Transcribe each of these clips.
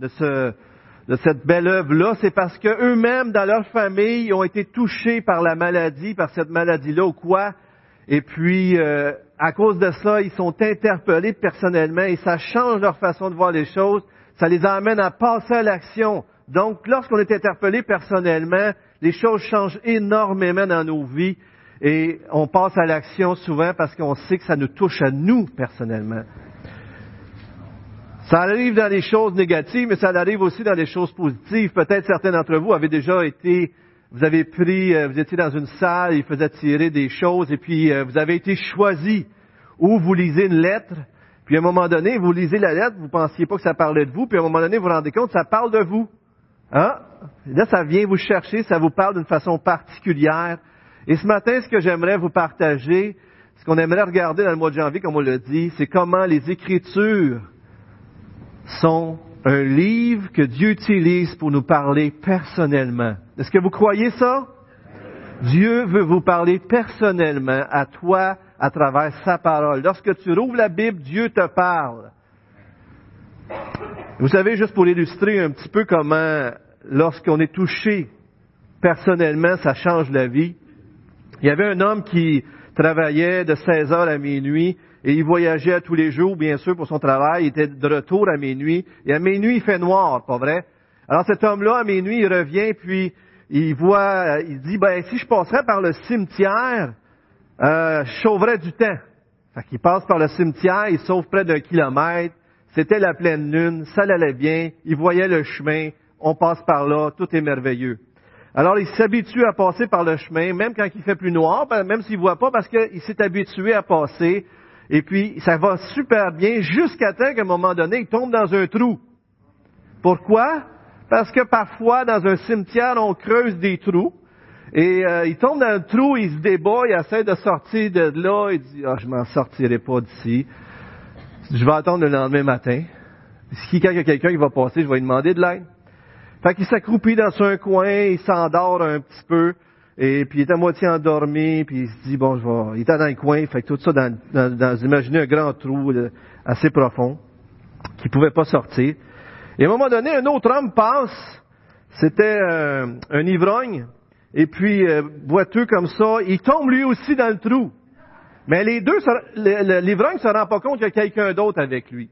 de, ce, de cette belle œuvre-là, c'est parce qu'eux-mêmes, dans leur famille, ont été touchés par la maladie, par cette maladie-là ou quoi. Et puis, euh, à cause de ça, ils sont interpellés personnellement et ça change leur façon de voir les choses. Ça les amène à passer à l'action. Donc, lorsqu'on est interpellé personnellement, les choses changent énormément dans nos vies et on passe à l'action souvent parce qu'on sait que ça nous touche à nous personnellement. Ça arrive dans les choses négatives, mais ça arrive aussi dans les choses positives. Peut-être certains d'entre vous avaient déjà été, vous avez pris, euh, vous étiez dans une salle, ils faisaient tirer des choses, et puis euh, vous avez été choisi. Ou vous lisez une lettre, puis à un moment donné, vous lisez la lettre, vous pensiez pas que ça parlait de vous, puis à un moment donné, vous vous rendez compte, ça parle de vous. Hein? Là, ça vient vous chercher, ça vous parle d'une façon particulière. Et ce matin, ce que j'aimerais vous partager, ce qu'on aimerait regarder dans le mois de janvier, comme on l'a dit, c'est comment les Écritures sont un livre que Dieu utilise pour nous parler personnellement. Est-ce que vous croyez ça? Dieu veut vous parler personnellement à toi à travers sa parole. Lorsque tu rouvres la Bible, Dieu te parle. Vous savez, juste pour illustrer un petit peu comment, lorsqu'on est touché personnellement, ça change la vie. Il y avait un homme qui travaillait de 16 heures à minuit et il voyageait tous les jours, bien sûr, pour son travail. Il était de retour à minuit. Et à minuit, il fait noir, pas vrai? Alors cet homme-là, à minuit, il revient, puis il voit, il dit, ben, si je passerais par le cimetière, euh, je sauverais du temps. Fait qu'il passe par le cimetière, il sauve près d'un kilomètre. C'était la pleine lune, ça allait bien, il voyait le chemin, on passe par là, tout est merveilleux. Alors il s'habitue à passer par le chemin, même quand il fait plus noir, ben, même s'il voit pas, parce qu'il s'est habitué à passer. Et puis, ça va super bien jusqu'à temps qu'à un moment donné, il tombe dans un trou. Pourquoi? Parce que parfois, dans un cimetière, on creuse des trous. Et euh, il tombe dans un trou, il se débat, il essaie de sortir de là, il dit, ah, je m'en sortirai pas d'ici. Je vais attendre le lendemain matin. Si quand il y a quelqu'un qui va passer, je vais lui demander de l'aide. Fait qu'il s'accroupit dans un coin, il s'endort un petit peu. Et puis il est à moitié endormi, puis il se dit, bon, je vais... Il était dans le coin, fait tout ça dans, dans, dans imaginez un grand trou assez profond, qui pouvait pas sortir. Et à un moment donné, un autre homme passe, c'était euh, un ivrogne, et puis euh, boiteux comme ça, il tombe lui aussi dans le trou. Mais les deux, l'ivrogne ne se rend pas compte qu'il y a quelqu'un d'autre avec lui.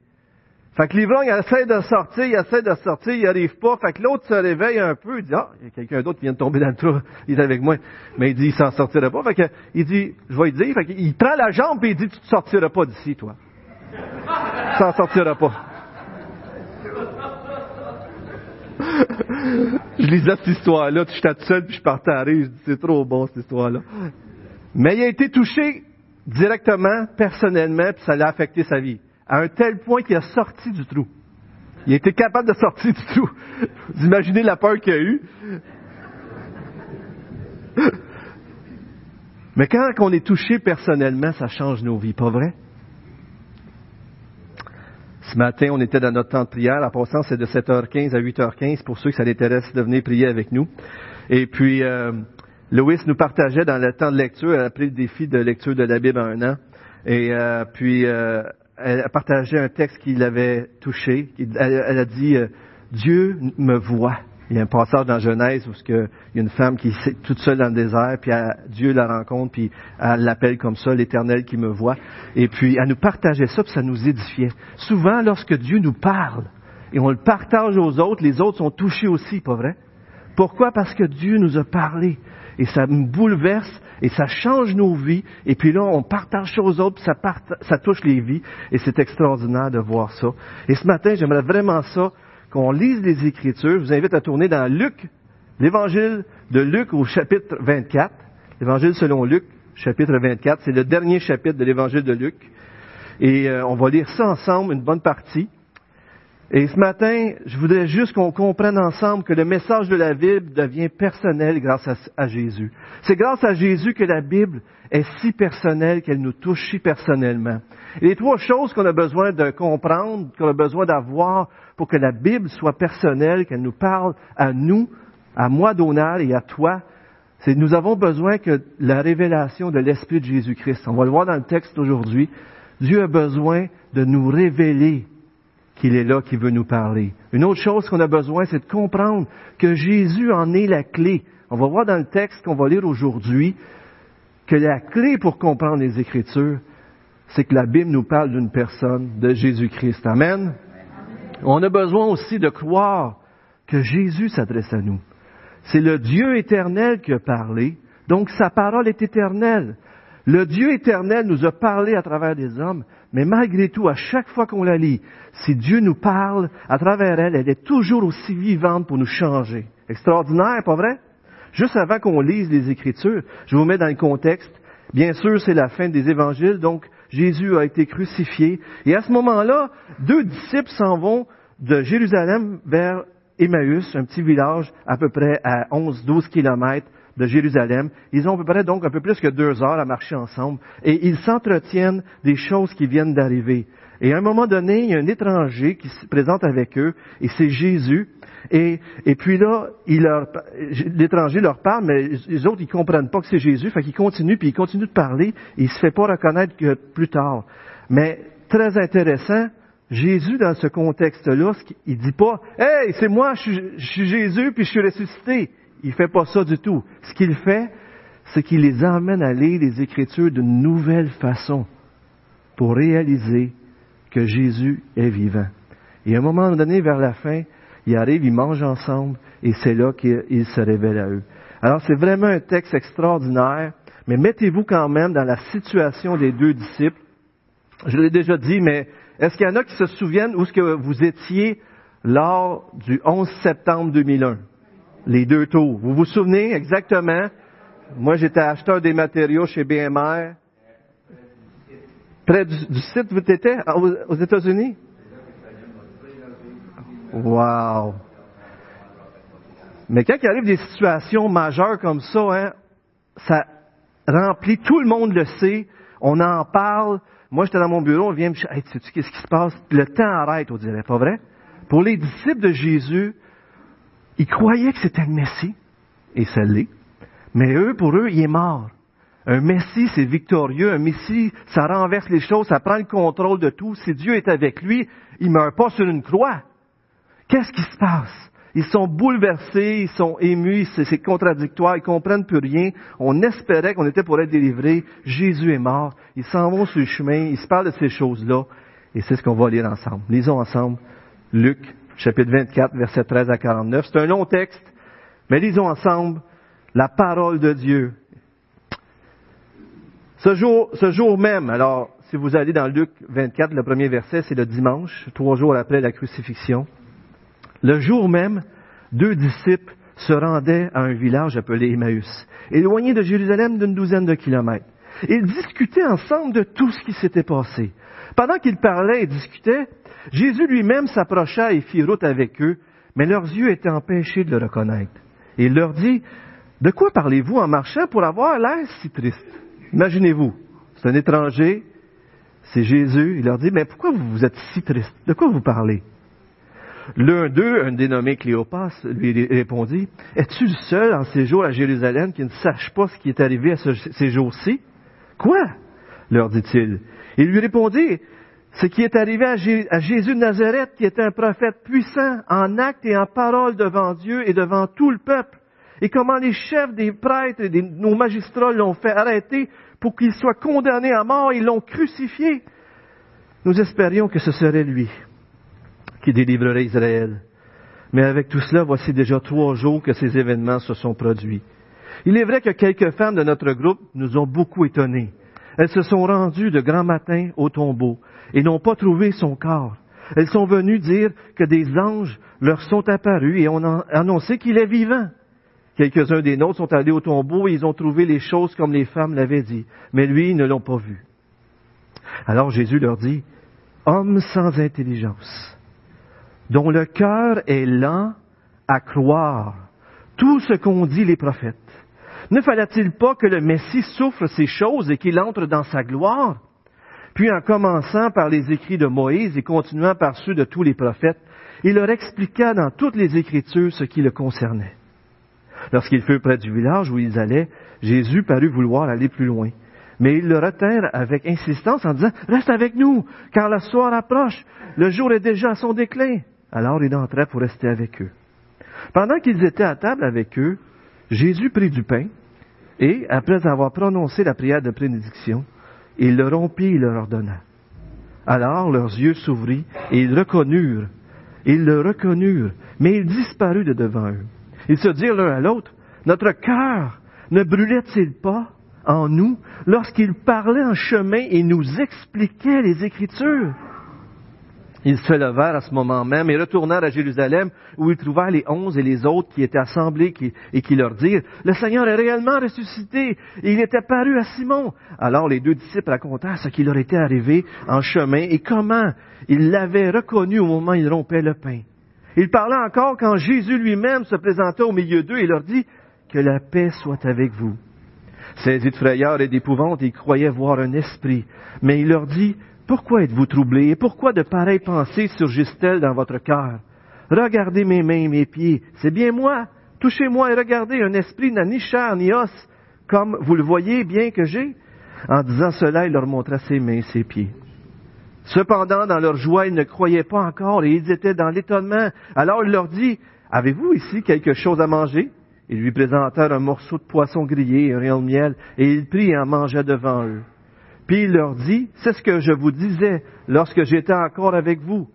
Fait que l'ivrogne essaie de sortir, il essaie de sortir, il arrive pas. Fait que l'autre se réveille un peu, il dit, ah, il y a quelqu'un d'autre qui vient de tomber dans le trou, il est avec moi. Mais il dit, il s'en sortira pas. Fait que, il dit, je vais lui dire, fait qu'il prend la jambe et il dit, tu te sortiras pas d'ici, toi. Tu s'en sortiras pas. je lisais cette histoire-là, je j'étais tout seul, puis je partais à rire, je dis, c'est trop bon, cette histoire-là. Mais il a été touché directement, personnellement, puis ça l'a affecté sa vie à un tel point qu'il a sorti du trou. Il a été capable de sortir du trou. Vous imaginez la peur qu'il a eue. Mais quand on est touché personnellement, ça change nos vies, pas vrai? Ce matin, on était dans notre temps de prière. En passant, c'est de 7h15 à 8h15 pour ceux que ça l'intéresse de venir prier avec nous. Et puis, euh, Louis nous partageait dans le temps de lecture, elle a pris le défi de lecture de la Bible à un an. Et euh, puis, euh, elle a partagé un texte qui l'avait touché. Elle, a dit euh, Dieu me voit. Il y a un passage dans Genèse où il y a une femme qui est toute seule dans le désert, puis Dieu la rencontre, puis elle l'appelle comme ça, l'Éternel qui me voit. Et puis elle nous partageait ça, puis ça nous édifiait. Souvent, lorsque Dieu nous parle et on le partage aux autres, les autres sont touchés aussi, pas vrai? Pourquoi? Parce que Dieu nous a parlé et ça me bouleverse et ça change nos vies. Et puis là, on partage ça aux autres, ça, ça touche les vies et c'est extraordinaire de voir ça. Et ce matin, j'aimerais vraiment ça qu'on lise les Écritures. Je vous invite à tourner dans Luc, l'Évangile de Luc au chapitre 24. L'Évangile selon Luc, chapitre 24. C'est le dernier chapitre de l'Évangile de Luc. Et euh, on va lire ça ensemble, une bonne partie. Et ce matin, je voudrais juste qu'on comprenne ensemble que le message de la Bible devient personnel grâce à, Jésus. C'est grâce à Jésus que la Bible est si personnelle qu'elle nous touche si personnellement. Et les trois choses qu'on a besoin de comprendre, qu'on a besoin d'avoir pour que la Bible soit personnelle, qu'elle nous parle à nous, à moi Donald et à toi, c'est nous avons besoin que la révélation de l'Esprit de Jésus-Christ, on va le voir dans le texte aujourd'hui, Dieu a besoin de nous révéler qu'il est là, qui veut nous parler. Une autre chose qu'on a besoin, c'est de comprendre que Jésus en est la clé. On va voir dans le texte qu'on va lire aujourd'hui que la clé pour comprendre les Écritures, c'est que la Bible nous parle d'une personne, de Jésus-Christ. Amen. On a besoin aussi de croire que Jésus s'adresse à nous. C'est le Dieu éternel qui a parlé, donc sa parole est éternelle. Le Dieu éternel nous a parlé à travers des hommes, mais malgré tout, à chaque fois qu'on la lit, si Dieu nous parle à travers elle, elle est toujours aussi vivante pour nous changer. Extraordinaire, pas vrai? Juste avant qu'on lise les Écritures, je vous mets dans le contexte. Bien sûr, c'est la fin des évangiles, donc Jésus a été crucifié. Et à ce moment-là, deux disciples s'en vont de Jérusalem vers Emmaüs, un petit village à peu près à 11-12 kilomètres de Jérusalem. Ils ont à peu près donc un peu plus que deux heures à marcher ensemble et ils s'entretiennent des choses qui viennent d'arriver. Et à un moment donné, il y a un étranger qui se présente avec eux et c'est Jésus. Et, et puis là, l'étranger leur parle, mais les autres, ils comprennent pas que c'est Jésus, fait qu'ils continuent, puis ils continuent de parler, et il se fait pas reconnaître que plus tard. Mais très intéressant, Jésus, dans ce contexte-là, il dit pas, Hey, c'est moi, je suis, Jésus, puis je suis ressuscité. Il fait pas ça du tout. Ce qu'il fait, c'est qu'il les emmène à lire les Écritures d'une nouvelle façon pour réaliser que Jésus est vivant. Et à un moment donné, vers la fin, ils arrivent, ils mangent ensemble, et c'est là qu'il se révèle à eux. Alors c'est vraiment un texte extraordinaire, mais mettez-vous quand même dans la situation des deux disciples. Je l'ai déjà dit, mais est-ce qu'il y en a qui se souviennent où est-ce que vous étiez lors du 11 septembre 2001? Les deux tours. Vous vous souvenez exactement? Moi, j'étais acheteur des matériaux chez BMR. Près du, site où vous étiez, aux États-Unis? Wow! Mais quand il arrive des situations majeures comme ça, hein, ça remplit, tout le monde le sait, on en parle. Moi, j'étais dans mon bureau, on vient me dire, hey, sais-tu qu'est-ce qui se passe? Le temps arrête, on dirait, pas vrai? Pour les disciples de Jésus, ils croyaient que c'était le Messie, et ça l'est. Mais eux, pour eux, il est mort. Un Messie, c'est victorieux. Un Messie, ça renverse les choses, ça prend le contrôle de tout. Si Dieu est avec lui, il meurt pas sur une croix. Qu'est-ce qui se passe? Ils sont bouleversés, ils sont émus, c'est contradictoire, ils comprennent plus rien. On espérait qu'on était pour être délivrés. Jésus est mort. Ils s'en vont sur le chemin, ils se parlent de ces choses-là. Et c'est ce qu'on va lire ensemble. Lisons ensemble Luc, chapitre 24, versets 13 à 49. C'est un long texte, mais lisons ensemble la parole de Dieu. Ce jour, ce jour même, alors, si vous allez dans Luc 24, le premier verset, c'est le dimanche, trois jours après la crucifixion. Le jour même, deux disciples se rendaient à un village appelé Emmaüs, éloigné de Jérusalem d'une douzaine de kilomètres. Ils discutaient ensemble de tout ce qui s'était passé. Pendant qu'ils parlaient et discutaient, Jésus lui-même s'approcha et fit route avec eux, mais leurs yeux étaient empêchés de le reconnaître. Et il leur dit, De quoi parlez-vous en marchant pour avoir l'air si triste? Imaginez-vous, c'est un étranger, c'est Jésus, il leur dit, Mais pourquoi vous êtes si triste? De quoi vous parlez L'un d'eux, un dénommé Cléopas, lui répondit, Es-tu le seul en séjour à Jérusalem qui ne sache pas ce qui est arrivé à ces jours-ci? Quoi? Leur dit-il. Il lui répondit, ce qui est arrivé à Jésus de Nazareth, qui était un prophète puissant en acte et en parole devant Dieu et devant tout le peuple, et comment les chefs des prêtres et nos magistrats l'ont fait arrêter pour qu'il soit condamné à mort, ils l'ont crucifié. Nous espérions que ce serait lui qui délivrerait Israël. Mais avec tout cela, voici déjà trois jours que ces événements se sont produits. Il est vrai que quelques femmes de notre groupe nous ont beaucoup étonnés. Elles se sont rendues de grand matin au tombeau et n'ont pas trouvé son corps. Elles sont venues dire que des anges leur sont apparus et ont annoncé qu'il est vivant. Quelques-uns des nôtres sont allés au tombeau et ils ont trouvé les choses comme les femmes l'avaient dit, mais lui, ils ne l'ont pas vu. Alors Jésus leur dit, Hommes sans intelligence, dont le cœur est lent à croire tout ce qu'ont dit les prophètes. Ne fallait-il pas que le Messie souffre ces choses et qu'il entre dans sa gloire? Puis en commençant par les écrits de Moïse et continuant par ceux de tous les prophètes, il leur expliqua dans toutes les Écritures ce qui le concernait. Lorsqu'ils furent près du village où ils allaient, Jésus parut vouloir aller plus loin. Mais ils le retinrent avec insistance en disant, Reste avec nous, car le soir approche, le jour est déjà à son déclin. Alors il entrait pour rester avec eux. Pendant qu'ils étaient à table avec eux, Jésus prit du pain, et, après avoir prononcé la prière de bénédiction, il le rompit et le ordonna. Alors leurs yeux s'ouvrirent et ils reconnurent. Ils le reconnurent, mais il disparut de devant eux. Ils se dirent l'un à l'autre, Notre cœur ne brûlait-il pas en nous lorsqu'il parlait en chemin et nous expliquait les Écritures? Ils se levèrent à ce moment même et retournèrent à Jérusalem où ils trouvèrent les onze et les autres qui étaient assemblés et qui leur dirent, Le Seigneur est réellement ressuscité et il était paru à Simon. Alors les deux disciples racontèrent ce qui leur était arrivé en chemin et comment ils l'avaient reconnu au moment où ils rompaient le pain. Ils parlaient encore quand Jésus lui-même se présenta au milieu d'eux et leur dit, Que la paix soit avec vous. Saisis de frayeur et d'épouvante, ils croyaient voir un esprit. Mais il leur dit, pourquoi êtes-vous troublés et pourquoi de pareilles pensées surgissent-elles dans votre cœur? Regardez mes mains et mes pieds, c'est bien moi. Touchez-moi et regardez, un esprit n'a ni chair ni os, comme vous le voyez bien que j'ai. En disant cela, il leur montra ses mains et ses pieds. Cependant, dans leur joie, ils ne croyaient pas encore et ils étaient dans l'étonnement. Alors il leur dit, Avez-vous ici quelque chose à manger? Ils lui présentèrent un morceau de poisson grillé et un rayon de miel, et il prit et en mangea devant eux. Puis il leur dit, c'est ce que je vous disais lorsque j'étais encore avec vous.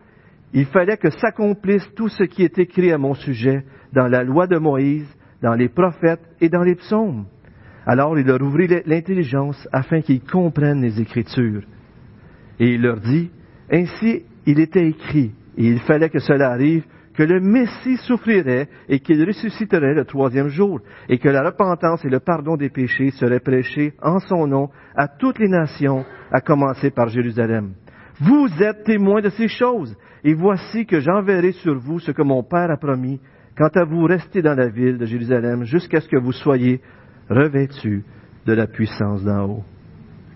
Il fallait que s'accomplisse tout ce qui est écrit à mon sujet dans la loi de Moïse, dans les prophètes et dans les psaumes. Alors il leur ouvrit l'intelligence afin qu'ils comprennent les Écritures. Et il leur dit, ainsi il était écrit, et il fallait que cela arrive que le Messie souffrirait et qu'il ressusciterait le troisième jour, et que la repentance et le pardon des péchés seraient prêchés en son nom à toutes les nations, à commencer par Jérusalem. Vous êtes témoins de ces choses, et voici que j'enverrai sur vous ce que mon Père a promis. Quant à vous, restez dans la ville de Jérusalem jusqu'à ce que vous soyez revêtus de la puissance d'en haut.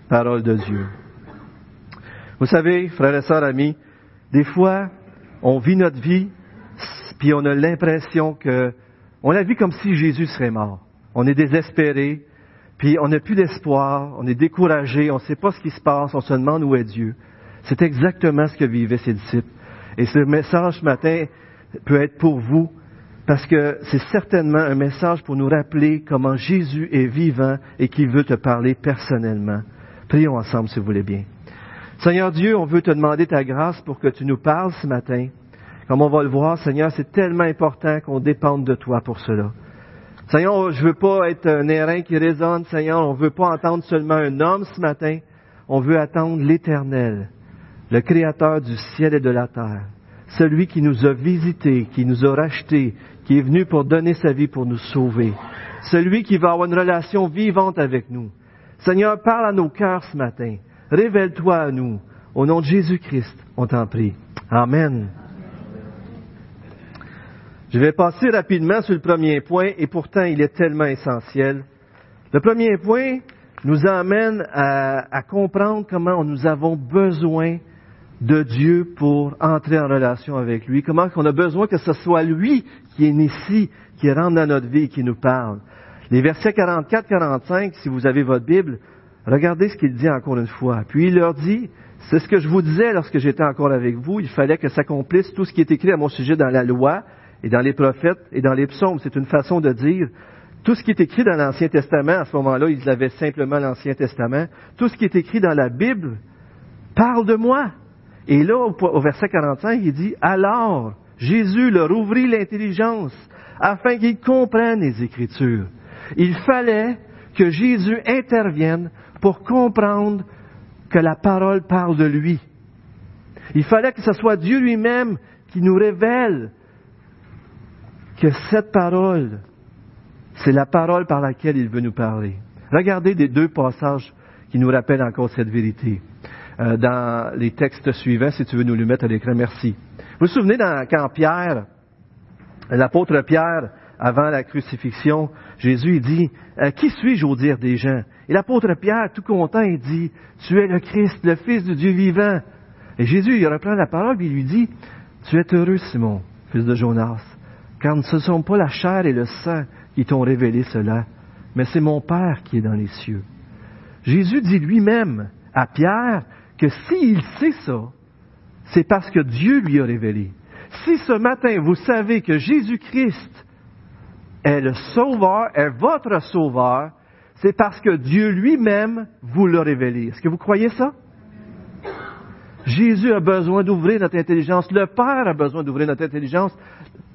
Parole de Dieu. Vous savez, frères et sœurs amis, des fois, on vit notre vie puis on a l'impression que, on la vit comme si Jésus serait mort. On est désespéré, puis on n'a plus d'espoir, on est découragé, on ne sait pas ce qui se passe, on se demande où est Dieu. C'est exactement ce que vivaient ces disciples. Et ce message ce matin peut être pour vous, parce que c'est certainement un message pour nous rappeler comment Jésus est vivant et qu'il veut te parler personnellement. Prions ensemble si vous voulez bien. Seigneur Dieu, on veut te demander ta grâce pour que tu nous parles ce matin. Comme on va le voir, Seigneur, c'est tellement important qu'on dépende de toi pour cela. Seigneur, je veux pas être un airain qui résonne, Seigneur. On veut pas entendre seulement un homme ce matin. On veut attendre l'éternel, le créateur du ciel et de la terre. Celui qui nous a visités, qui nous a rachetés, qui est venu pour donner sa vie pour nous sauver. Celui qui va avoir une relation vivante avec nous. Seigneur, parle à nos cœurs ce matin. Révèle-toi à nous. Au nom de Jésus-Christ, on t'en prie. Amen. Je vais passer rapidement sur le premier point, et pourtant il est tellement essentiel. Le premier point nous emmène à, comprendre comment nous avons besoin de Dieu pour entrer en relation avec lui, comment on a besoin que ce soit lui qui est ici, qui rentre dans notre vie et qui nous parle. Les versets 44-45, si vous avez votre Bible, regardez ce qu'il dit encore une fois. Puis il leur dit, c'est ce que je vous disais lorsque j'étais encore avec vous, il fallait que s'accomplisse tout ce qui est écrit à mon sujet dans la loi, et dans les prophètes et dans les psaumes. C'est une façon de dire tout ce qui est écrit dans l'Ancien Testament, à ce moment-là, ils avaient simplement l'Ancien Testament, tout ce qui est écrit dans la Bible parle de moi. Et là, au verset 45, il dit, alors, Jésus leur ouvrit l'intelligence afin qu'ils comprennent les Écritures. Il fallait que Jésus intervienne pour comprendre que la parole parle de lui. Il fallait que ce soit Dieu lui-même qui nous révèle que cette parole, c'est la parole par laquelle il veut nous parler. Regardez les deux passages qui nous rappellent encore cette vérité. Euh, dans les textes suivants, si tu veux nous le mettre à l'écran, merci. Vous vous souvenez quand Pierre, l'apôtre Pierre, avant la crucifixion, Jésus il dit, euh, Qui suis-je au dire des gens Et l'apôtre Pierre, tout content, il dit, Tu es le Christ, le Fils de Dieu vivant. Et Jésus, il reprend la parole et il lui dit, Tu es heureux, Simon, fils de Jonas, car ce ne sont pas la chair et le sang qui t'ont révélé cela, mais c'est mon Père qui est dans les cieux. Jésus dit lui-même à Pierre que s'il sait ça, c'est parce que Dieu lui a révélé. Si ce matin vous savez que Jésus-Christ est le Sauveur, est votre Sauveur, c'est parce que Dieu lui-même vous l'a révélé. Est-ce que vous croyez ça? Jésus a besoin d'ouvrir notre intelligence. Le Père a besoin d'ouvrir notre intelligence.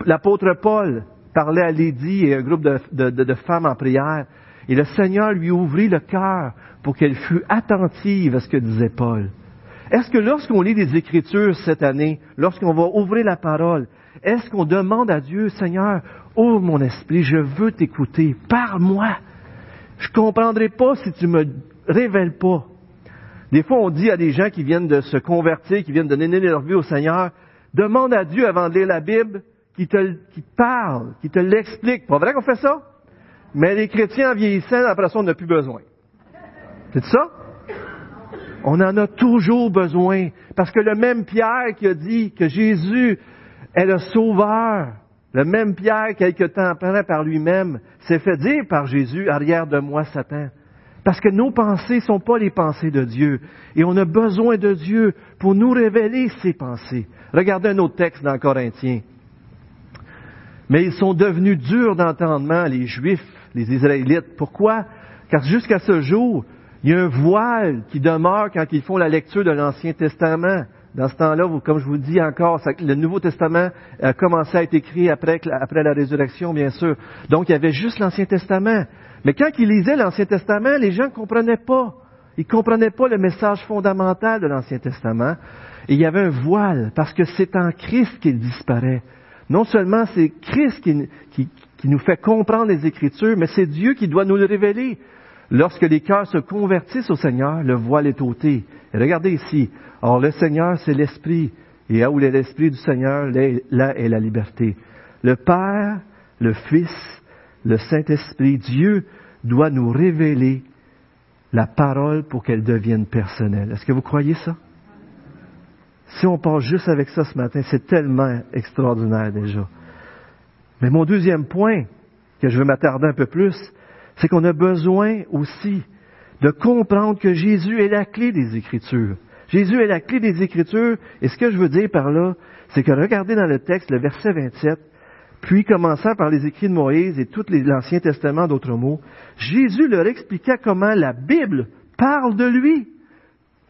L'apôtre Paul parlait à Lydie et un groupe de, femmes en prière. Et le Seigneur lui ouvrit le cœur pour qu'elle fût attentive à ce que disait Paul. Est-ce que lorsqu'on lit les Écritures cette année, lorsqu'on va ouvrir la parole, est-ce qu'on demande à Dieu, Seigneur, ouvre mon esprit, je veux t'écouter, parle-moi. Je ne comprendrai pas si tu me révèles pas. Des fois, on dit à des gens qui viennent de se convertir, qui viennent de donner leur vie au Seigneur, demande à Dieu avant de lire la Bible qu'il te, parle, qu'il te l'explique. Pas vrai qu'on fait ça? Mais les chrétiens en vieillissant, après ça, on n'a plus besoin. C'est ça? On en a toujours besoin. Parce que le même Pierre qui a dit que Jésus est le sauveur, le même Pierre, quelque temps après, par lui-même, s'est fait dire par Jésus, arrière de moi, Satan. Parce que nos pensées ne sont pas les pensées de Dieu. Et on a besoin de Dieu pour nous révéler ses pensées. Regardez un autre texte dans Corinthiens. Mais ils sont devenus durs d'entendement, les Juifs, les Israélites. Pourquoi? Car jusqu'à ce jour, il y a un voile qui demeure quand ils font la lecture de l'Ancien Testament. Dans ce temps-là, comme je vous dis encore, le Nouveau Testament a commencé à être écrit après, après la résurrection, bien sûr. Donc, il y avait juste l'Ancien Testament. Mais quand ils lisaient l'Ancien Testament, les gens ne comprenaient pas. Ils ne comprenaient pas le message fondamental de l'Ancien Testament. Et il y avait un voile, parce que c'est en Christ qu'il disparaît. Non seulement c'est Christ qui, nous fait comprendre les Écritures, mais c'est Dieu qui doit nous le révéler. Lorsque les cœurs se convertissent au Seigneur, le voile est ôté. Regardez ici. Or, le Seigneur, c'est l'Esprit. Et là où est l'Esprit du Seigneur, là est la liberté. Le Père, le Fils le Saint-Esprit, Dieu doit nous révéler la parole pour qu'elle devienne personnelle. Est-ce que vous croyez ça? Si on part juste avec ça ce matin, c'est tellement extraordinaire déjà. Mais mon deuxième point, que je veux m'attarder un peu plus, c'est qu'on a besoin aussi de comprendre que Jésus est la clé des Écritures. Jésus est la clé des Écritures, et ce que je veux dire par là, c'est que regardez dans le texte, le verset 27, puis, commençant par les écrits de Moïse et tout l'Ancien Testament, d'autres mots, Jésus leur expliqua comment la Bible parle de lui.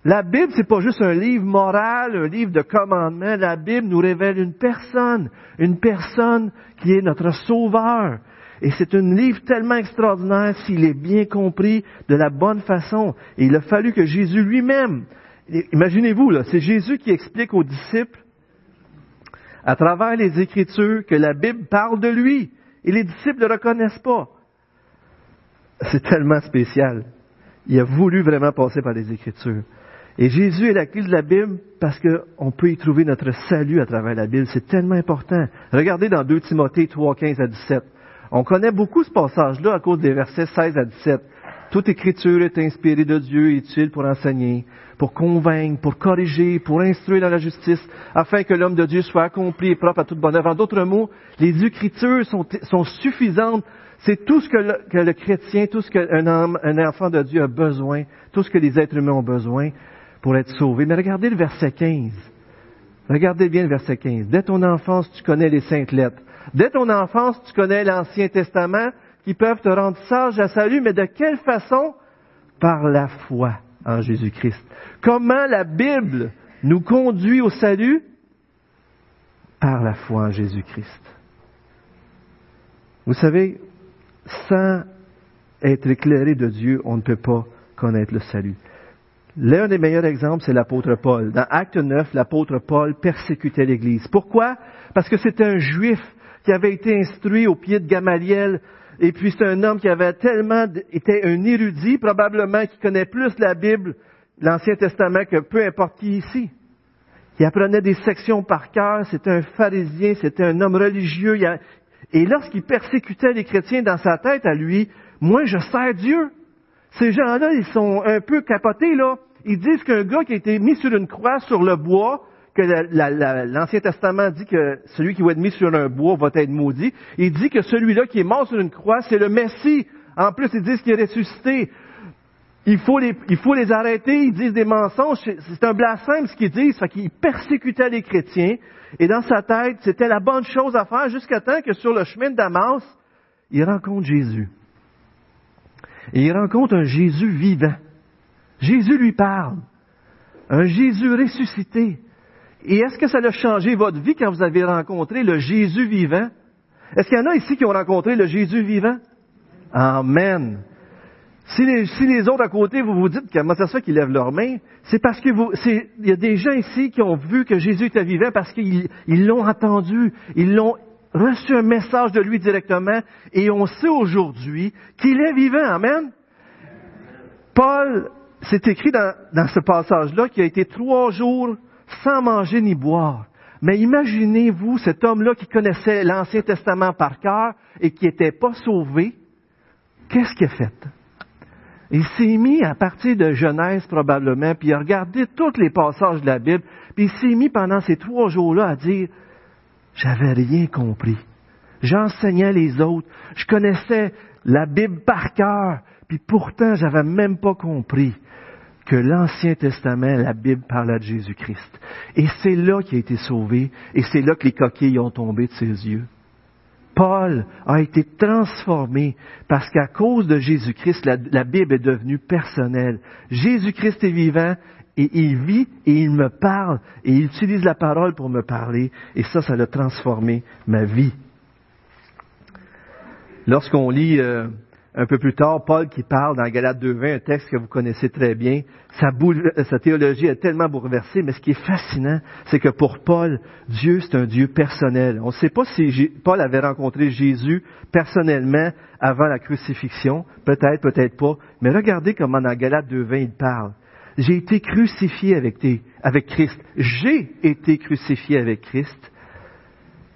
La Bible, c'est pas juste un livre moral, un livre de commandements. La Bible nous révèle une personne, une personne qui est notre sauveur. Et c'est un livre tellement extraordinaire s'il est bien compris de la bonne façon. Et il a fallu que Jésus lui-même, imaginez-vous, là, c'est Jésus qui explique aux disciples à travers les Écritures que la Bible parle de lui. Et les disciples ne le reconnaissent pas. C'est tellement spécial. Il a voulu vraiment passer par les Écritures. Et Jésus est la clé de la Bible parce qu'on peut y trouver notre salut à travers la Bible. C'est tellement important. Regardez dans 2 Timothée 3, 15 à 17. On connaît beaucoup ce passage-là à cause des versets 16 à 17. Toute écriture est inspirée de Dieu et utile pour enseigner, pour convaincre, pour corriger, pour instruire dans la justice, afin que l'homme de Dieu soit accompli et propre à toute bonne œuvre. En d'autres mots, les écritures sont, suffisantes. C'est tout ce que le, chrétien, tout ce qu'un un enfant de Dieu a besoin, tout ce que les êtres humains ont besoin pour être sauvés. Mais regardez le verset 15. Regardez bien le verset 15. Dès ton enfance, tu connais les saintes lettres. Dès ton enfance, tu connais l'Ancien Testament qui peuvent te rendre sage à salut, mais de quelle façon? Par la foi en Jésus-Christ. Comment la Bible nous conduit au salut? Par la foi en Jésus-Christ. Vous savez, sans être éclairé de Dieu, on ne peut pas connaître le salut. L'un des meilleurs exemples, c'est l'apôtre Paul. Dans Acte 9, l'apôtre Paul persécutait l'Église. Pourquoi? Parce que c'était un juif qui avait été instruit au pied de Gamaliel et puis c'est un homme qui avait tellement été un érudit, probablement qui connaît plus la Bible, l'Ancien Testament, que peu importe qui ici. Il apprenait des sections par cœur, c'était un pharisien, c'était un homme religieux. Et lorsqu'il persécutait les chrétiens dans sa tête à lui, moi je sers Dieu. Ces gens-là, ils sont un peu capotés, là. Ils disent qu'un gars qui a été mis sur une croix sur le bois, que l'Ancien Testament dit que celui qui va être mis sur un bois va être maudit. Il dit que celui-là qui est mort sur une croix, c'est le Messie. En plus, ils disent qu'il est ressuscité. il faut, les, il faut les arrêter, ils disent des mensonges, c'est un blasphème ce qu'ils disent, fait qu'ils persécutaient les chrétiens, et dans sa tête, c'était la bonne chose à faire jusqu'à temps que sur le chemin de Damas, il rencontre Jésus. Et il rencontre un Jésus vivant. Jésus lui parle. Un Jésus ressuscité. Et est-ce que ça a changé votre vie quand vous avez rencontré le Jésus vivant? Est-ce qu'il y en a ici qui ont rencontré le Jésus vivant? Amen. Si les, autres à côté, vous vous dites comment ça se fait qu'ils lèvent leurs mains, c'est parce que vous, il y a des gens ici qui ont vu que Jésus était vivant parce qu'ils l'ont entendu, ils l'ont reçu un message de lui directement et on sait aujourd'hui qu'il est vivant. Amen. Paul, c'est écrit dans, ce passage-là qu'il a été trois jours sans manger ni boire. Mais imaginez-vous cet homme-là qui connaissait l'Ancien Testament par cœur et qui n'était pas sauvé. Qu'est-ce qu'il a fait? Il s'est mis à partir de Genèse probablement, puis il a regardé tous les passages de la Bible, puis il s'est mis pendant ces trois jours-là à dire, j'avais rien compris. J'enseignais les autres, je connaissais la Bible par cœur, puis pourtant j'avais même pas compris que l'Ancien Testament, la Bible parlait de Jésus-Christ. Et c'est là qu'il a été sauvé, et c'est là que les coquilles ont tombé de ses yeux. Paul a été transformé parce qu'à cause de Jésus-Christ, la, Bible est devenue personnelle. Jésus-Christ est vivant et il vit et il me parle et il utilise la parole pour me parler et ça, ça a transformé ma vie. Lorsqu'on lit euh, un peu plus tard, Paul qui parle dans Galate 2.20, un texte que vous connaissez très bien. Sa, théologie est tellement bouleversée, mais ce qui est fascinant, c'est que pour Paul, Dieu, c'est un Dieu personnel. On ne sait pas si Paul avait rencontré Jésus personnellement avant la crucifixion, peut-être, peut-être pas, mais regardez comment dans Galate 2.20 il parle. J'ai été crucifié avec, avec Christ. J'ai été crucifié avec Christ.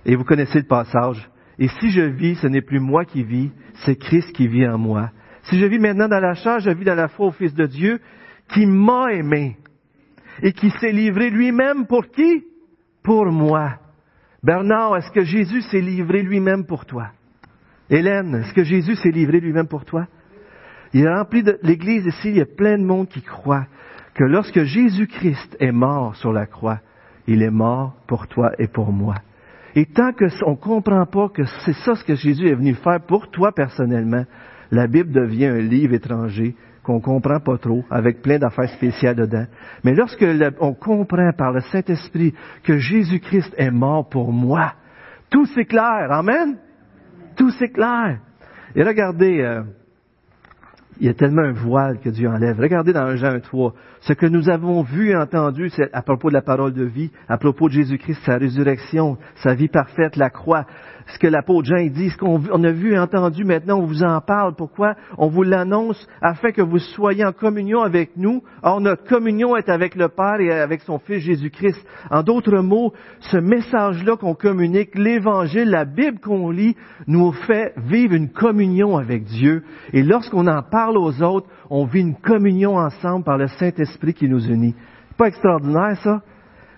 Et vous connaissez le passage. Et si je vis, ce n'est plus moi qui vis, c'est Christ qui vit en moi. Si je vis maintenant dans la chair, je vis dans la foi au Fils de Dieu qui m'a aimé et qui s'est livré lui-même pour qui? Pour moi. Bernard, est-ce que Jésus s'est livré lui-même pour toi? Hélène, est-ce que Jésus s'est livré lui-même pour toi? Il est rempli de l'Église ici, il y a plein de monde qui croit que lorsque Jésus-Christ est mort sur la croix, il est mort pour toi et pour moi. Et tant qu'on ne comprend pas que c'est ça ce que Jésus est venu faire pour toi personnellement, la Bible devient un livre étranger qu'on ne comprend pas trop, avec plein d'affaires spéciales dedans. Mais lorsque on comprend par le Saint-Esprit que Jésus-Christ est mort pour moi, tout s'éclaire. Amen? Tout s'éclaire. Et regardez, euh, il y a tellement un voile que Dieu enlève. Regardez dans Jean 3. Ce que nous avons vu et entendu à propos de la parole de vie, à propos de Jésus-Christ, sa résurrection, sa vie parfaite, la croix, ce que l'apôtre Jean dit, ce qu'on a vu et entendu maintenant, on vous en parle. Pourquoi? On vous l'annonce afin que vous soyez en communion avec nous. Or, notre communion est avec le Père et avec son Fils Jésus-Christ. En d'autres mots, ce message-là qu'on communique, l'Évangile, la Bible qu'on lit, nous fait vivre une communion avec Dieu. Et lorsqu'on en parle aux autres, on vit une communion ensemble par le Saint-Esprit qui nous unit. Pas extraordinaire, ça?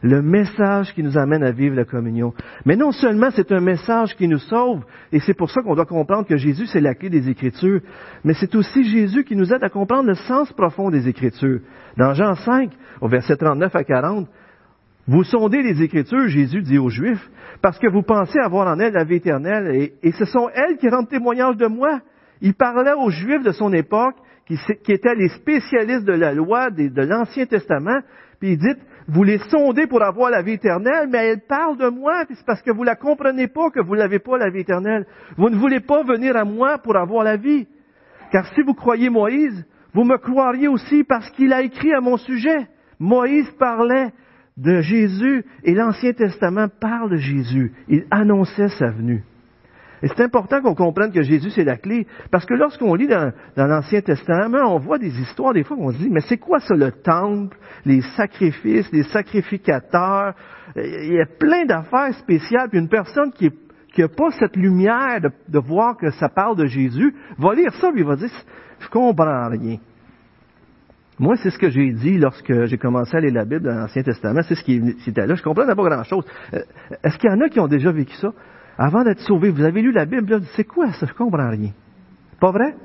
Le message qui nous amène à vivre la communion. Mais non seulement c'est un message qui nous sauve, et c'est pour ça qu'on doit comprendre que Jésus c'est la clé des Écritures, mais c'est aussi Jésus qui nous aide à comprendre le sens profond des Écritures. Dans Jean 5, au verset 39 à 40, vous sondez les Écritures, Jésus dit aux Juifs, parce que vous pensez avoir en elles la vie éternelle, et, ce sont elles qui rendent témoignage de moi. Il parlait aux Juifs de son époque, qui, étaient les spécialistes de la loi de l'Ancien Testament, puis il dit, vous les sondez pour avoir la vie éternelle, mais elle parle de moi, c'est parce que vous la comprenez pas que vous n'avez pas la vie éternelle. Vous ne voulez pas venir à moi pour avoir la vie. Car si vous croyez Moïse, vous me croiriez aussi parce qu'il a écrit à mon sujet. Moïse parlait de Jésus et l'Ancien Testament parle de Jésus. Il annonçait sa venue. Et c'est important qu'on comprenne que Jésus, c'est la clé. Parce que lorsqu'on lit dans, l'Ancien Testament, on voit des histoires, des fois, on se dit, mais c'est quoi ça, le temple, les sacrifices, les sacrificateurs? Il y a plein d'affaires spéciales. Puis une personne qui n'a pas cette lumière de, voir que ça parle de Jésus, va lire ça, puis va dire, je comprends rien. Moi, c'est ce que j'ai dit lorsque j'ai commencé à lire la Bible dans l'Ancien Testament. C'est ce qui était là. Je comprends pas grand-chose. Euh, est-ce qu'il y en a qui ont déjà vécu ça? Avant d'être sauvé, vous avez lu la Bible, c'est quoi ça? Je comprends rien. Pas vrai?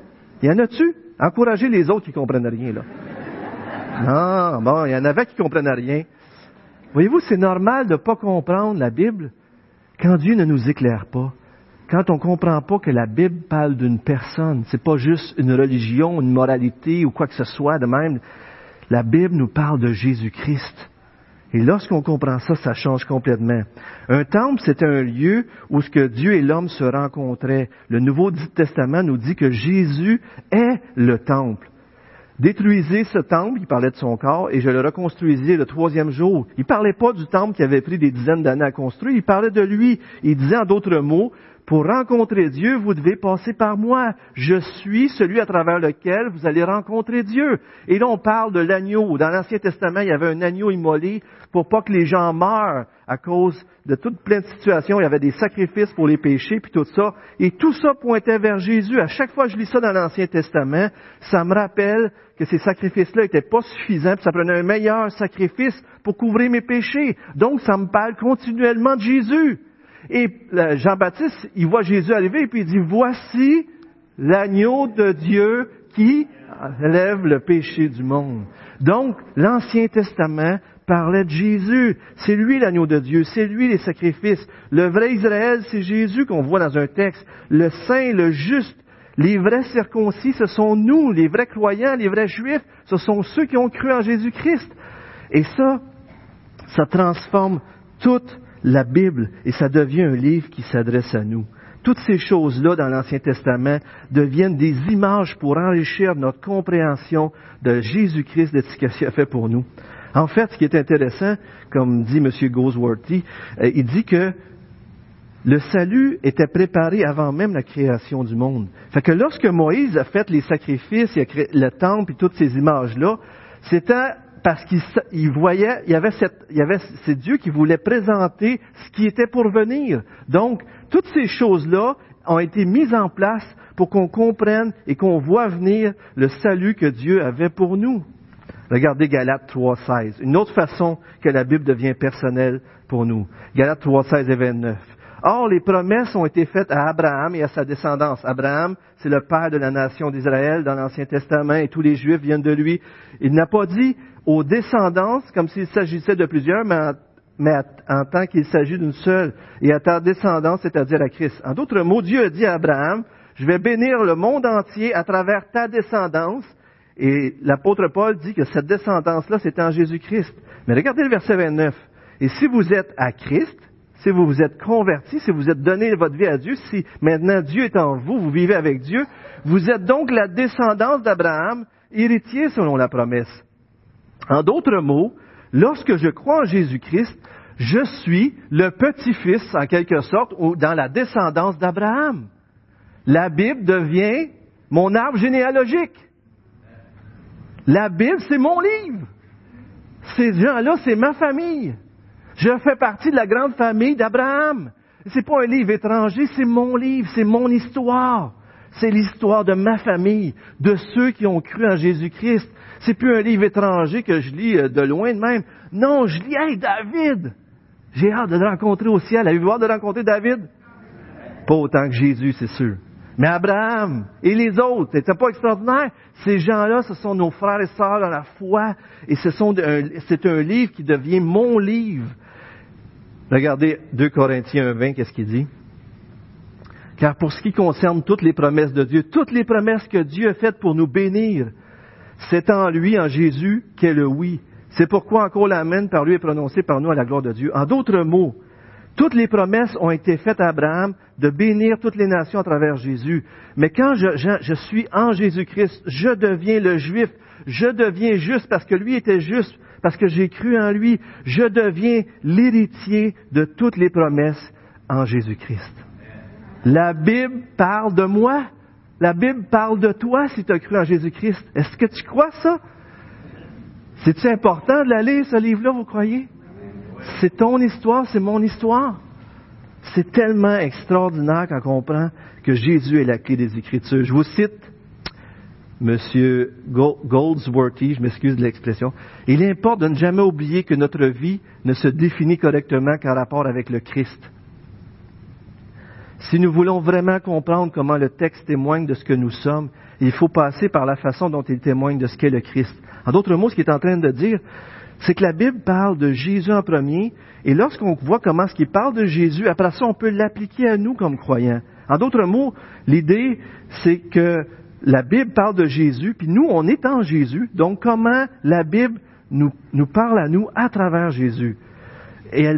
Il y en a-tu? Encouragez les autres qui comprennent rien, là. Non, bon, il y en avait qui comprenaient rien. Voyez-vous, c'est normal de ne pas comprendre la Bible quand Dieu ne nous éclaire pas. Quand on ne comprend pas que la Bible parle d'une personne, c'est pas juste une religion, une moralité ou quoi que ce soit de même. La Bible nous parle de Jésus-Christ. Et lorsqu'on comprend ça, ça change complètement. Un temple, c'était un lieu où ce que Dieu et l'homme se rencontraient. Le Nouveau Testament nous dit que Jésus est le temple. Détruisez ce temple, il parlait de son corps, et je le reconstruisais le troisième jour. Il parlait pas du temple qui avait pris des dizaines d'années à construire, il parlait de lui. Il disait en d'autres mots, pour rencontrer Dieu, vous devez passer par moi. Je suis celui à travers lequel vous allez rencontrer Dieu. Et là, on parle de l'agneau. Dans l'Ancien Testament, il y avait un agneau immolé pour pas que les gens meurent à cause de toutes plein de situations. Il y avait des sacrifices pour les péchés, puis tout ça. Et tout ça pointait vers Jésus. À chaque fois que je lis ça dans l'Ancien Testament, ça me rappelle que ces sacrifices-là n'étaient pas suffisants, puis ça prenait un meilleur sacrifice pour couvrir mes péchés. Donc, ça me parle continuellement de Jésus. Et Jean-Baptiste, il voit Jésus arriver et puis il dit, voici l'agneau de Dieu qui lève le péché du monde. Donc, l'Ancien Testament parlait de Jésus. C'est lui l'agneau de Dieu, c'est lui les sacrifices. Le vrai Israël, c'est Jésus qu'on voit dans un texte. Le saint, le juste, les vrais circoncis, ce sont nous, les vrais croyants, les vrais juifs, ce sont ceux qui ont cru en Jésus-Christ. Et ça, ça transforme toute la Bible et ça devient un livre qui s'adresse à nous. Toutes ces choses-là dans l'Ancien Testament deviennent des images pour enrichir notre compréhension de Jésus-Christ, de ce qu'il a fait pour nous. En fait, ce qui est intéressant, comme dit M. Goldsworthy, euh, il dit que le salut était préparé avant même la création du monde. Fait que lorsque Moïse a fait les sacrifices, il a créé le temple et toutes ces images-là, c'était parce qu'il voyait, il y avait cette, il y avait, c'est Dieu qui voulait présenter ce qui était pour venir. Donc, toutes ces choses-là ont été mises en place pour qu'on comprenne et qu'on voit venir le salut que Dieu avait pour nous. Regardez Galates 3.16, une autre façon que la Bible devient personnelle pour nous. Galates 3.16 et 29. Or, les promesses ont été faites à Abraham et à sa descendance. Abraham, c'est le père de la nation d'Israël dans l'Ancien Testament et tous les Juifs viennent de lui. Il n'a pas dit aux descendances comme s'il s'agissait de plusieurs, mais en, tant qu'il s'agit d'une seule, et à ta descendance, c'est-à-dire à Christ. En d'autres mots, Dieu a dit à Abraham, je vais bénir le monde entier à travers ta descendance, et l'apôtre Paul dit que cette descendance-là, c'est en Jésus-Christ. Mais regardez le verset 29. Et si vous êtes à Christ, si vous vous êtes converti, si vous êtes donné votre vie à Dieu, si maintenant Dieu est en vous, vous vivez avec Dieu, vous êtes donc la descendance d'Abraham, héritier selon la promesse. En d'autres mots, lorsque je crois en Jésus-Christ, je suis le petit-fils, en quelque sorte, dans la descendance d'Abraham. La Bible devient mon arbre généalogique. La Bible, c'est mon livre. Ces gens-là, c'est ma famille. Je fais partie de la grande famille d'Abraham. C'est pas un livre étranger, c'est mon livre, c'est mon histoire. C'est l'histoire de ma famille, de ceux qui ont cru en Jésus-Christ. C'est plus un livre étranger que je lis euh, de loin de même. Non, je lis, David! J'ai hâte de le rencontrer au ciel. Avez-vous hâte de rencontrer David? Pas autant que Jésus, c'est sûr. Mais Abraham et les autres, c'était pas extraordinaire. Ces gens-là, ce sont nos frères et sœurs dans la foi, et c'est un livre qui devient mon livre. Regardez 2 Corinthiens 20, qu'est-ce qu'il dit? Car pour ce qui concerne toutes les promesses de Dieu, toutes les promesses que Dieu a faites pour nous bénir, c'est en lui, en Jésus, qu'est le oui. C'est pourquoi encore l'Amen par lui est prononcé par nous à la gloire de Dieu. En d'autres mots, toutes les promesses ont été faites à Abraham de bénir toutes les nations à travers Jésus. Mais quand je, suis en Jésus-Christ, je deviens le juif, je deviens juste parce que lui était juste, parce que j'ai cru en lui, je deviens l'héritier de toutes les promesses en Jésus-Christ. La Bible parle de moi. La Bible parle de toi si tu as cru en Jésus-Christ. Est-ce que tu crois ça? C'est-tu important de la lire, ce livre-là, vous croyez? C'est ton histoire, c'est mon histoire. C'est tellement extraordinaire quand on comprend que Jésus est la clé des Écritures. Je vous cite Monsieur Goldsworthy, je m'excuse de l'expression, il importe de ne jamais oublier que notre vie ne se définit correctement qu'en rapport avec le Christ. Si nous voulons vraiment comprendre comment le texte témoigne de ce que nous sommes, il faut passer par la façon dont il témoigne de ce qu'est le Christ. En d'autres mots, ce qu'il est en train de dire, c'est que la Bible parle de Jésus en premier, et lorsqu'on voit comment ce qu'il parle de Jésus, après ça, on peut l'appliquer à nous comme croyants. En d'autres mots, l'idée, c'est que la Bible parle de Jésus, puis nous, on est en Jésus, donc comment la Bible nous, parle à nous à travers Jésus? Et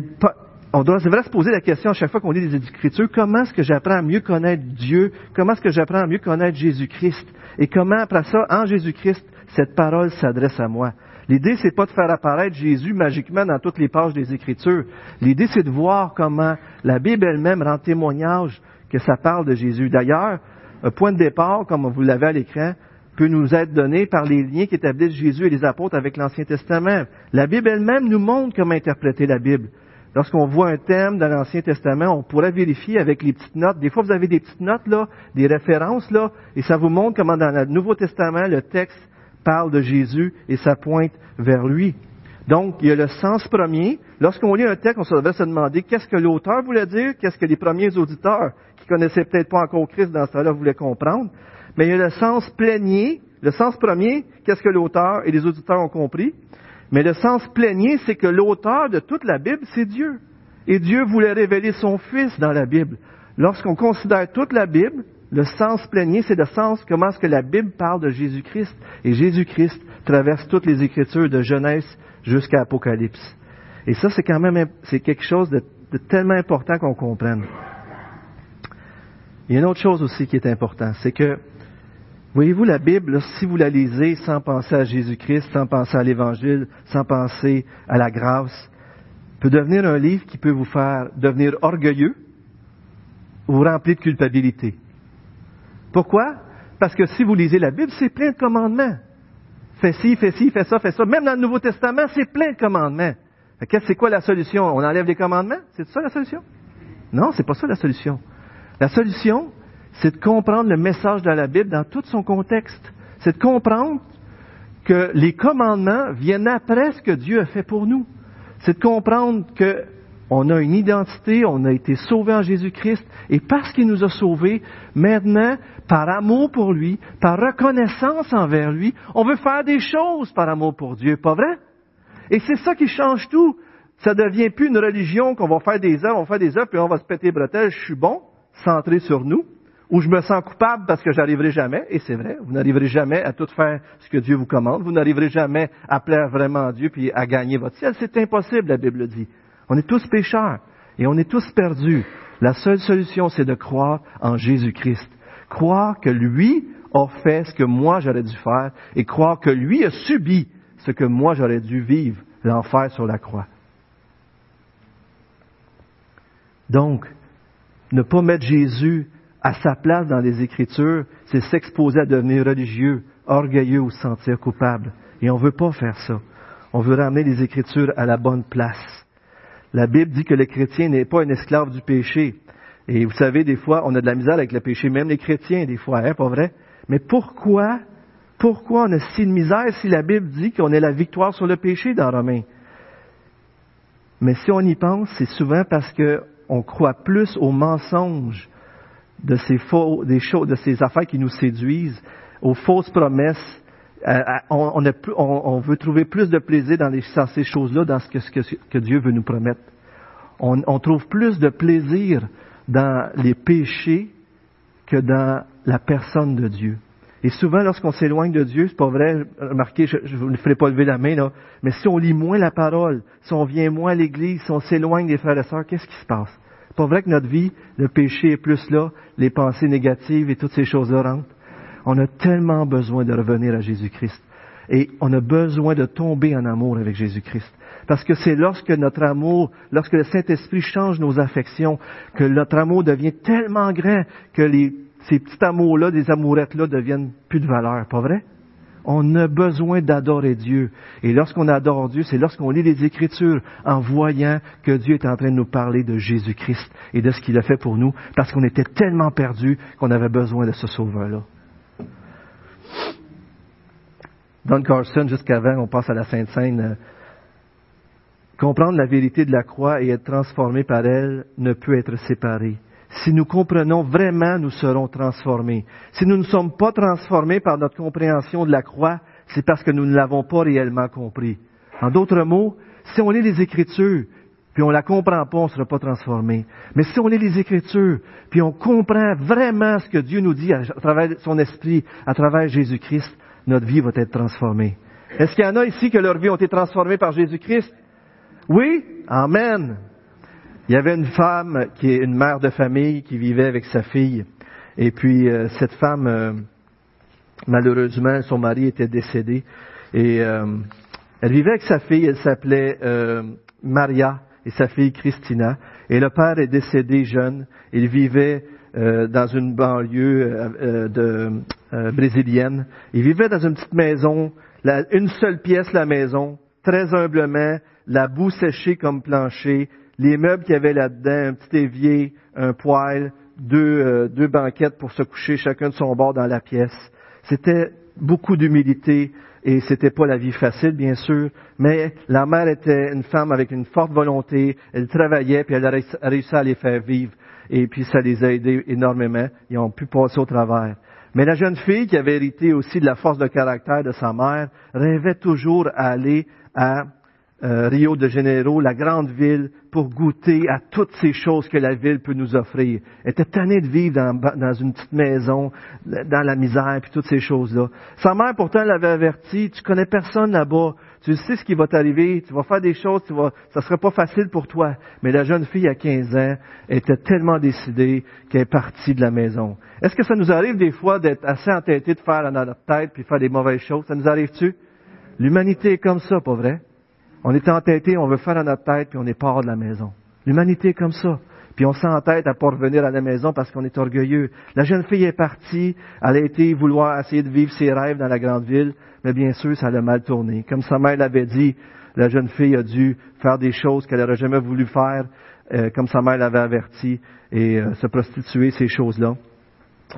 on doit, c'est vrai, se poser la question à chaque fois qu'on lit les Écritures, comment est-ce que j'apprends à mieux connaître Dieu? Comment est-ce que j'apprends à mieux connaître Jésus-Christ? Et comment, après ça, en Jésus-Christ, cette parole s'adresse à moi? L'idée, c'est pas de faire apparaître Jésus magiquement dans toutes les pages des Écritures. L'idée, c'est de voir comment la Bible elle-même rend témoignage que ça parle de Jésus. D'ailleurs, un point de départ, comme vous l'avez à l'écran, peut nous être donné par les liens qui établissent Jésus et les apôtres avec l'Ancien Testament. La Bible elle-même nous montre comment interpréter la Bible. Lorsqu'on voit un thème dans l'Ancien Testament, on pourrait vérifier avec les petites notes. Des fois, vous avez des petites notes, là, des références, là, et ça vous montre comment dans le Nouveau Testament, le texte parle de Jésus et ça pointe vers lui. Donc, il y a le sens premier. Lorsqu'on lit un texte, on devrait se demander qu'est-ce que l'auteur voulait dire, qu'est-ce que les premiers auditeurs, qui connaissaient peut-être pas encore Christ dans ce temps-là, voulaient comprendre. Mais il y a le sens plénier. Le sens premier, qu'est-ce que l'auteur et les auditeurs ont compris. Mais le sens plénier, c'est que l'auteur de toute la Bible, c'est Dieu. Et Dieu voulait révéler son Fils dans la Bible. Lorsqu'on considère toute la Bible, le sens plénier, c'est le sens comment est-ce que la Bible parle de Jésus-Christ. Et Jésus-Christ traverse toutes les Écritures de Genèse jusqu'à Apocalypse. Et ça, c'est quand même c'est quelque chose de, de tellement important qu'on comprenne. Il y a une autre chose aussi qui est importante, c'est que Voyez-vous, la Bible, si vous la lisez sans penser à Jésus-Christ, sans penser à l'Évangile, sans penser à la grâce, peut devenir un livre qui peut vous faire devenir orgueilleux ou rempli de culpabilité. Pourquoi? Parce que si vous lisez la Bible, c'est plein de commandements. Fais ci, fais ci, fais ça, fais ça. Même dans le Nouveau Testament, c'est plein de commandements. C'est quoi la solution? On enlève les commandements? C'est ça la solution? Non, c'est pas ça la solution. La solution, c'est de comprendre le message de la Bible dans tout son contexte. C'est de comprendre que les commandements viennent après ce que Dieu a fait pour nous. C'est de comprendre que on a une identité, on a été sauvé en Jésus-Christ, et parce qu'il nous a sauvés, maintenant, par amour pour lui, par reconnaissance envers lui, on veut faire des choses par amour pour Dieu, pas vrai? Et c'est ça qui change tout. Ça devient plus une religion qu'on va faire des œuvres, on va faire des œuvres, puis on va se péter bretelles, je suis bon, centré sur nous où je me sens coupable parce que j'arriverai jamais, et c'est vrai, vous n'arriverez jamais à tout faire ce que Dieu vous commande, vous n'arriverez jamais à plaire vraiment à Dieu puis à gagner votre ciel. C'est impossible, la Bible dit. On est tous pécheurs et on est tous perdus. La seule solution, c'est de croire en Jésus-Christ. Croire que lui a fait ce que moi j'aurais dû faire et croire que lui a subi ce que moi j'aurais dû vivre, l'enfer sur la croix. Donc, ne pas mettre Jésus à sa place dans les Écritures, c'est s'exposer à devenir religieux, orgueilleux ou se sentir coupable. Et on ne veut pas faire ça. On veut ramener les Écritures à la bonne place. La Bible dit que le chrétien n'est pas un esclave du péché. Et vous savez, des fois, on a de la misère avec le péché, même les chrétiens, des fois, hein, pas vrai? Mais pourquoi, pourquoi on a si de misère si la Bible dit qu'on a la victoire sur le péché dans Romains? Mais si on y pense, c'est souvent parce qu'on croit plus aux mensonges de ces de ces affaires qui nous séduisent, aux fausses promesses. Euh, on, on, veut trouver plus de plaisir dans, ces choses-là, dans ce que, Dieu veut nous promettre. On, trouve plus de plaisir dans les péchés que dans la personne de Dieu. Et souvent, lorsqu'on s'éloigne de Dieu, c'est pas vrai, remarquez, je ne ferai pas lever la main, là, mais si on lit moins la parole, si on vient moins à l'Église, si on s'éloigne des frères et sœurs, qu'est-ce qui se passe? pas vrai que notre vie, le péché est plus là, les pensées négatives et toutes ces choses-là rentrent. On a tellement besoin de revenir à Jésus-Christ. Et on a besoin de tomber en amour avec Jésus-Christ. Parce que c'est lorsque notre amour, lorsque le Saint-Esprit change nos affections, que notre amour devient tellement grand que ces petits amours-là, des amourettes-là deviennent plus de valeur. Pas vrai? On a besoin d'adorer Dieu. Et lorsqu'on adore Dieu, c'est lorsqu'on lit les Écritures en voyant que Dieu est en train de nous parler de Jésus-Christ et de ce qu'il a fait pour nous, parce qu'on était tellement perdus qu'on avait besoin de ce sauveur-là. Don Carson, jusqu'avant, on passe à la Sainte Seine. Comprendre la vérité de la croix et être transformé par elle ne peut être séparé. Si nous comprenons vraiment, nous serons transformés. Si nous ne sommes pas transformés par notre compréhension de la croix, c'est parce que nous ne l'avons pas réellement compris. En d'autres mots, si on lit les Écritures, puis on la comprend pas, on ne sera pas transformé. Mais si on lit les Écritures, puis on comprend vraiment ce que Dieu nous dit à travers son esprit, à travers Jésus-Christ, notre vie va être transformée. Est-ce qu'il y en a ici que leur vie ont été transformées par Jésus-Christ? Oui? Amen. Il y avait une femme qui est une mère de famille qui vivait avec sa fille. Et puis euh, cette femme, euh, malheureusement, son mari était décédé. Et euh, elle vivait avec sa fille, elle s'appelait Maria et sa fille Christina. Et le père est décédé jeune. Il vivait dans une banlieue de, brésilienne. Il vivait dans une petite maison, une seule pièce la maison, très humblement, la boue séchée comme plancher, les meubles qu'il y avait là-dedans, un petit évier, un poêle, deux, euh, deux banquettes pour se coucher chacun de son bord dans la pièce. C'était beaucoup d'humilité et c'était pas la vie facile, bien sûr, mais la mère était une femme avec une forte volonté, elle travaillait puis elle a réussi à les faire vivre. Et puis ça les a aidés énormément, ils ont pu passer au travers. Mais la jeune fille qui avait hérité aussi de la force de caractère de sa mère rêvait toujours à aller à euh, Rio de Janeiro, la grande ville, pour goûter à toutes ces choses que la ville peut nous offrir. Elle était tannée de vivre dans, une petite maison, dans la misère, puis toutes ces choses-là. Sa mère, pourtant, l'avait averti, tu connais personne là-bas, tu sais ce qui va t'arriver, tu vas faire des choses, tu vas, ça sera pas facile pour toi. Mais la jeune fille à 15 ans était tellement décidée qu'elle est partie de la maison. Est-ce que ça nous arrive des fois d'être assez entêté de faire dans notre tête puis faire des mauvaises choses? Ça nous arrive-tu? L'humanité est comme ça, pas vrai? On est entêté, on veut faire à notre tête, puis on est part de la maison. L'humanité est comme ça. Puis on s'entête à pas revenir à la maison parce qu'on est orgueilleux. La jeune fille est partie, elle a été vouloir essayer de vivre ses rêves dans la grande ville, mais bien sûr, ça l'a mal tourné. Comme sa mère l'avait dit, la jeune fille a dû faire des choses qu'elle n'aurait jamais voulu faire, euh, comme sa mère l'avait averti, et euh, se prostituer, ces choses-là.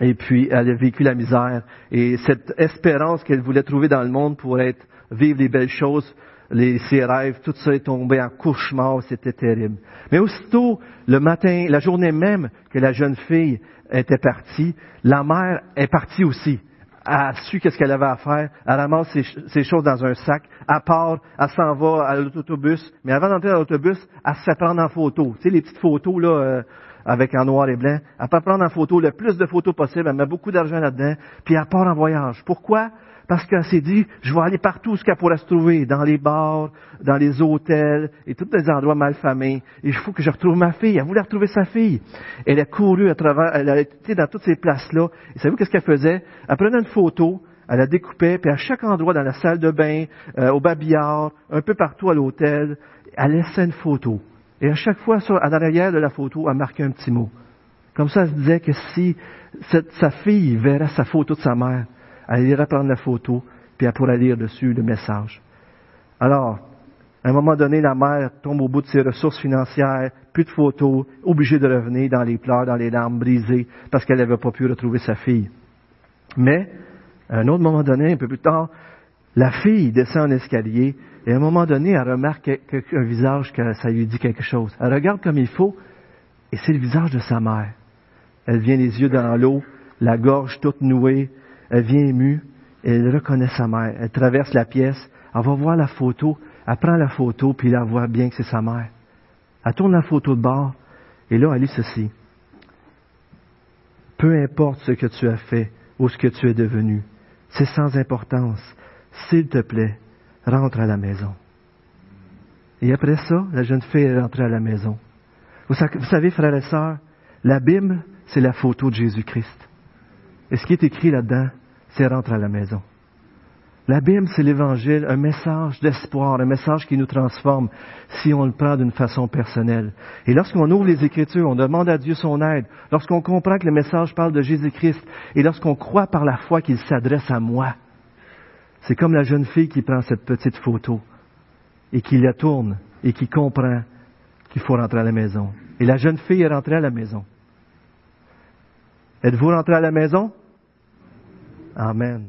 Et puis, elle a vécu la misère. Et cette espérance qu'elle voulait trouver dans le monde pour être, vivre des belles choses, les, ses rêves, tout ça est tombé en cauchemar, c'était terrible. Mais aussitôt, le matin, la journée même que la jeune fille était partie, la mère est partie aussi. Elle a su qu'est-ce qu'elle avait à faire. Elle ramasse ses, choses dans un sac. Elle part, elle s'en va à l'autobus. Mais avant d'entrer dans l'autobus, elle se fait prendre en photo. Tu sais, les petites photos, là, euh, avec en noir et blanc. Elle peut prendre en photo le plus de photos possible. Elle met beaucoup d'argent là-dedans. Puis elle part en voyage. Pourquoi? Parce qu'elle s'est dit, je vais aller partout où ce qu'elle pourrait se trouver, dans les bars, dans les hôtels et tous les endroits malfamés. Et il faut que je retrouve ma fille. Elle voulait retrouver sa fille. Elle a couru à travers, elle a été dans toutes ces places-là. Et savez-vous qu'est-ce qu'elle faisait? Elle prenait une photo, elle la découpait, puis à chaque endroit, dans la salle de bain, euh, au babillard, un peu partout à l'hôtel, elle laissait une photo. Et à chaque fois, à l'arrière de la photo, elle marquait un petit mot. Comme ça, elle se disait que si sa fille verrait sa photo de sa mère, elle ira prendre la photo, puis elle pourra lire dessus le message. Alors, à un moment donné, la mère tombe au bout de ses ressources financières, plus de photos, obligée de revenir dans les pleurs, dans les larmes brisées, parce qu'elle n'avait pas pu retrouver sa fille. Mais, à un autre moment donné, un peu plus tard, la fille descend en escalier, et à un moment donné, elle remarque un visage que ça lui dit quelque chose. Elle regarde comme il faut, et c'est le visage de sa mère. Elle vient les yeux dans l'eau, la gorge toute nouée, elle vient émue, elle reconnaît sa mère. Elle traverse la pièce, elle va voir la photo, elle prend la photo, puis elle voit bien que c'est sa mère. Elle tourne la photo de bord, et là, elle lit ceci. Peu importe ce que tu as fait ou ce que tu es devenu, c'est sans importance. S'il te plaît, rentre à la maison. Et après ça, la jeune fille est rentrée à la maison. Vous savez, frères et sœurs, la Bible, c'est la photo de Jésus-Christ. Et ce qui est écrit là-dedans, c'est rentre à la maison. La Bible, c'est l'Évangile, un message d'espoir, un message qui nous transforme si on le prend d'une façon personnelle. Et lorsqu'on ouvre les Écritures, on demande à Dieu son aide, lorsqu'on comprend que le message parle de Jésus-Christ, et lorsqu'on croit par la foi qu'il s'adresse à moi, c'est comme la jeune fille qui prend cette petite photo et qui la tourne et qui comprend qu'il faut rentrer à la maison. Et la jeune fille est rentrée à la maison. Êtes-vous rentré à la maison? Amen.